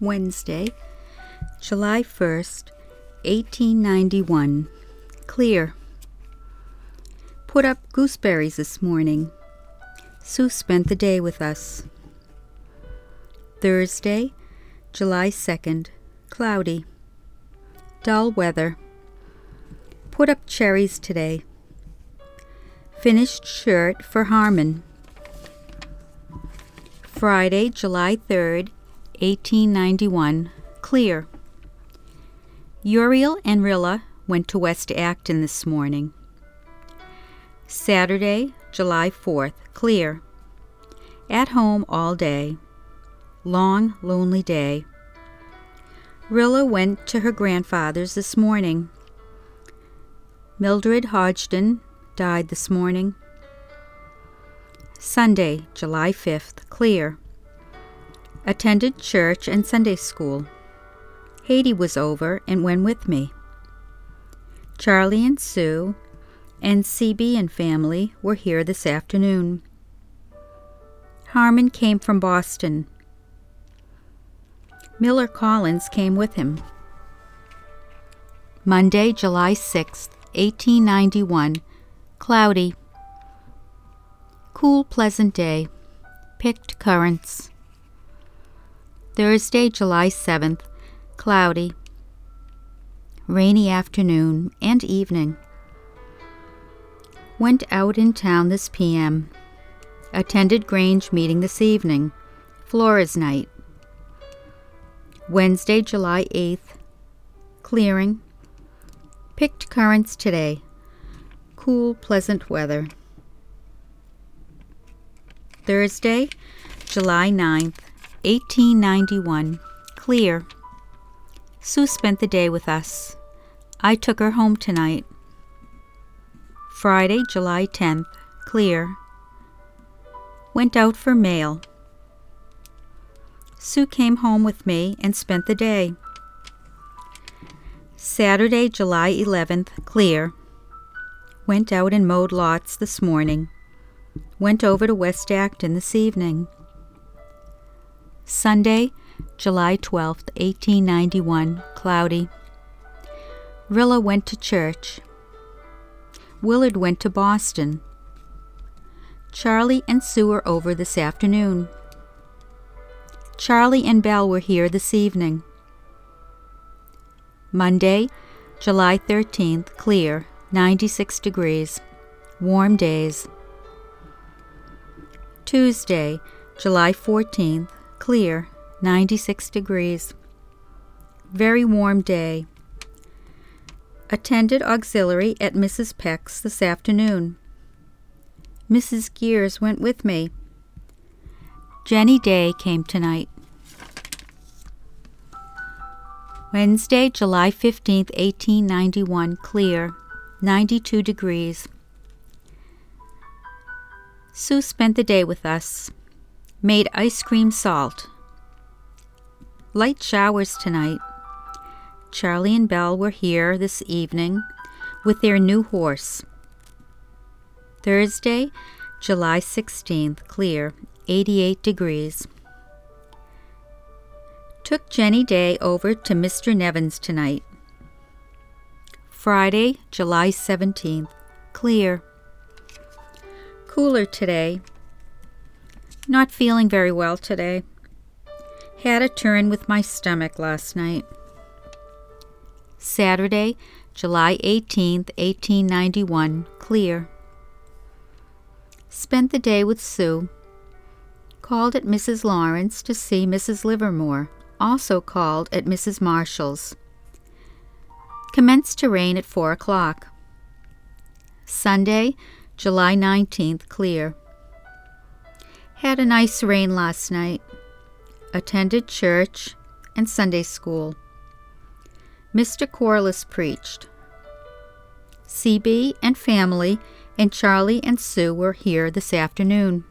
Wednesday, July 1st, 1891. Clear. Put up gooseberries this morning. Sue spent the day with us. Thursday, July 2nd. Cloudy. Dull weather. Put up cherries today. Finished shirt for Harmon. Friday, July 3rd, 1891. Clear. Uriel and Rilla went to West Acton this morning. Saturday, July 4th. Clear. At home all day. Long, lonely day. Rilla went to her grandfather's this morning. Mildred Hodgson died this morning. Sunday, July 5th. Clear. Attended church and Sunday school. Hattie was over and went with me. Charlie and Sue and CB and family were here this afternoon. Harmon came from Boston. Miller Collins came with him. Monday, July 6th, 1891. Cloudy. Cool, pleasant day. Picked currants. Thursday, July 7th. Cloudy. Rainy afternoon and evening. Went out in town this p.m. Attended Grange meeting this evening. Flora's night. Wednesday, July 8th. Clearing. Picked currants today. Cool, pleasant weather. Thursday, July 9th, 1891. Clear. Sue spent the day with us. I took her home tonight. Friday, July 10th. Clear. Went out for mail. Sue came home with me and spent the day. Saturday, July 11th. Clear. Went out and mowed lots this morning. Went over to West Acton this evening. Sunday, July 12th, 1891. Cloudy. Rilla went to church. Willard went to Boston. Charlie and Sue are over this afternoon. Charlie and Belle were here this evening. Monday, July 13th, clear, 96 degrees, warm days. Tuesday, July 14th, clear, 96 degrees. Very warm day. Attended auxiliary at Mrs. Peck's this afternoon. Mrs. Gears went with me. Jenny Day came tonight. Wednesday, July 15th, 1891, clear, 92 degrees. Sue spent the day with us. Made ice cream salt. Light showers tonight. Charlie and Belle were here this evening with their new horse. Thursday, July 16th, clear, 88 degrees. Took Jenny Day over to Mr. Nevin's tonight. Friday, July 17th, clear. Cooler today. Not feeling very well today. Had a turn with my stomach last night. Saturday, July 18th, 1891, clear. Spent the day with Sue. Called at Mrs. Lawrence to see Mrs. Livermore, also called at Mrs. Marshall's. Commenced to rain at 4 o'clock. Sunday, July 19th, clear. Had a nice rain last night. Attended church and Sunday school. Mr. Corliss preached. CB and family and Charlie and Sue were here this afternoon.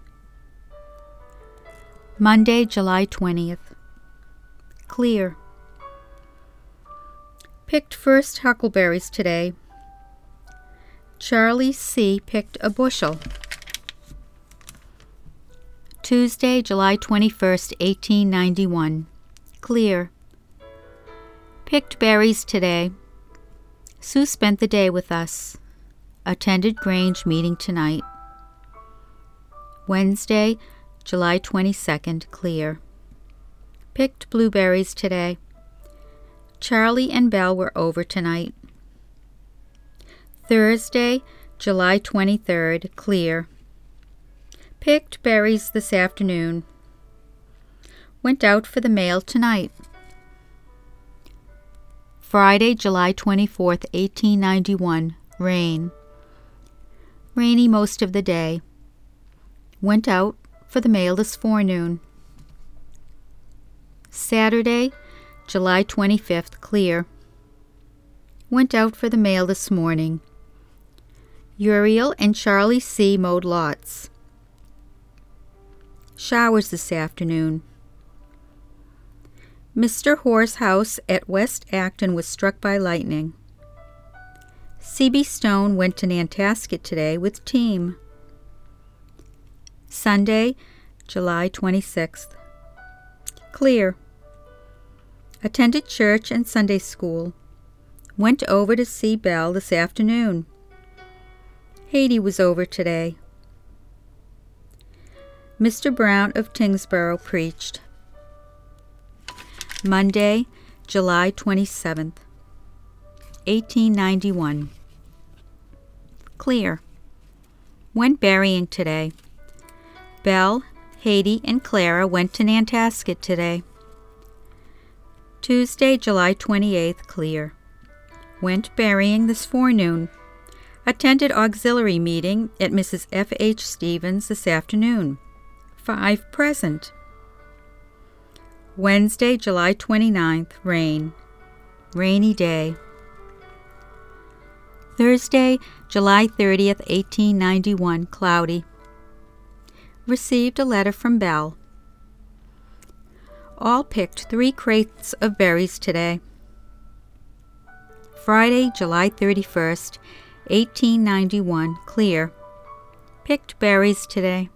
Monday, July 20th. Clear. Picked first huckleberries today. Charlie C. picked a bushel. Tuesday, July 21st, 1891. Clear. Picked berries today. Sue spent the day with us. Attended Grange meeting tonight. Wednesday, July 22nd, clear. Picked blueberries today. Charlie and Belle were over tonight. Thursday, July 23rd, clear. Picked berries this afternoon. Went out for the mail tonight. Friday, July 24th, 1891, rain. Rainy most of the day. Went out for the mail this forenoon. Saturday, July 25th, clear. Went out for the mail this morning. Uriel and Charlie C. mowed lots. Showers this afternoon. Mr. Hoare's house at West Acton was struck by lightning. C.B. Stone went to Nantasket today with team. Sunday, July 26th. Clear. Attended church and Sunday school. Went over to see Belle this afternoon. Hattie was over today. Mr. Brown of Tyngsboro preached. Monday, July 27th, 1891. Clear. Went berrying today. Belle, Hattie, and Clara went to Nantasket today. Tuesday, July 28th, clear. Went berrying this forenoon. Attended auxiliary meeting at Mrs. F. H. Stevens this afternoon. Five present. Wednesday, July 29th, rain. Rainy day. Thursday, July 30th, 1891, cloudy. Received a letter from Belle. All picked three crates of berries today. Friday, July 31st, 1891, clear. Picked berries today.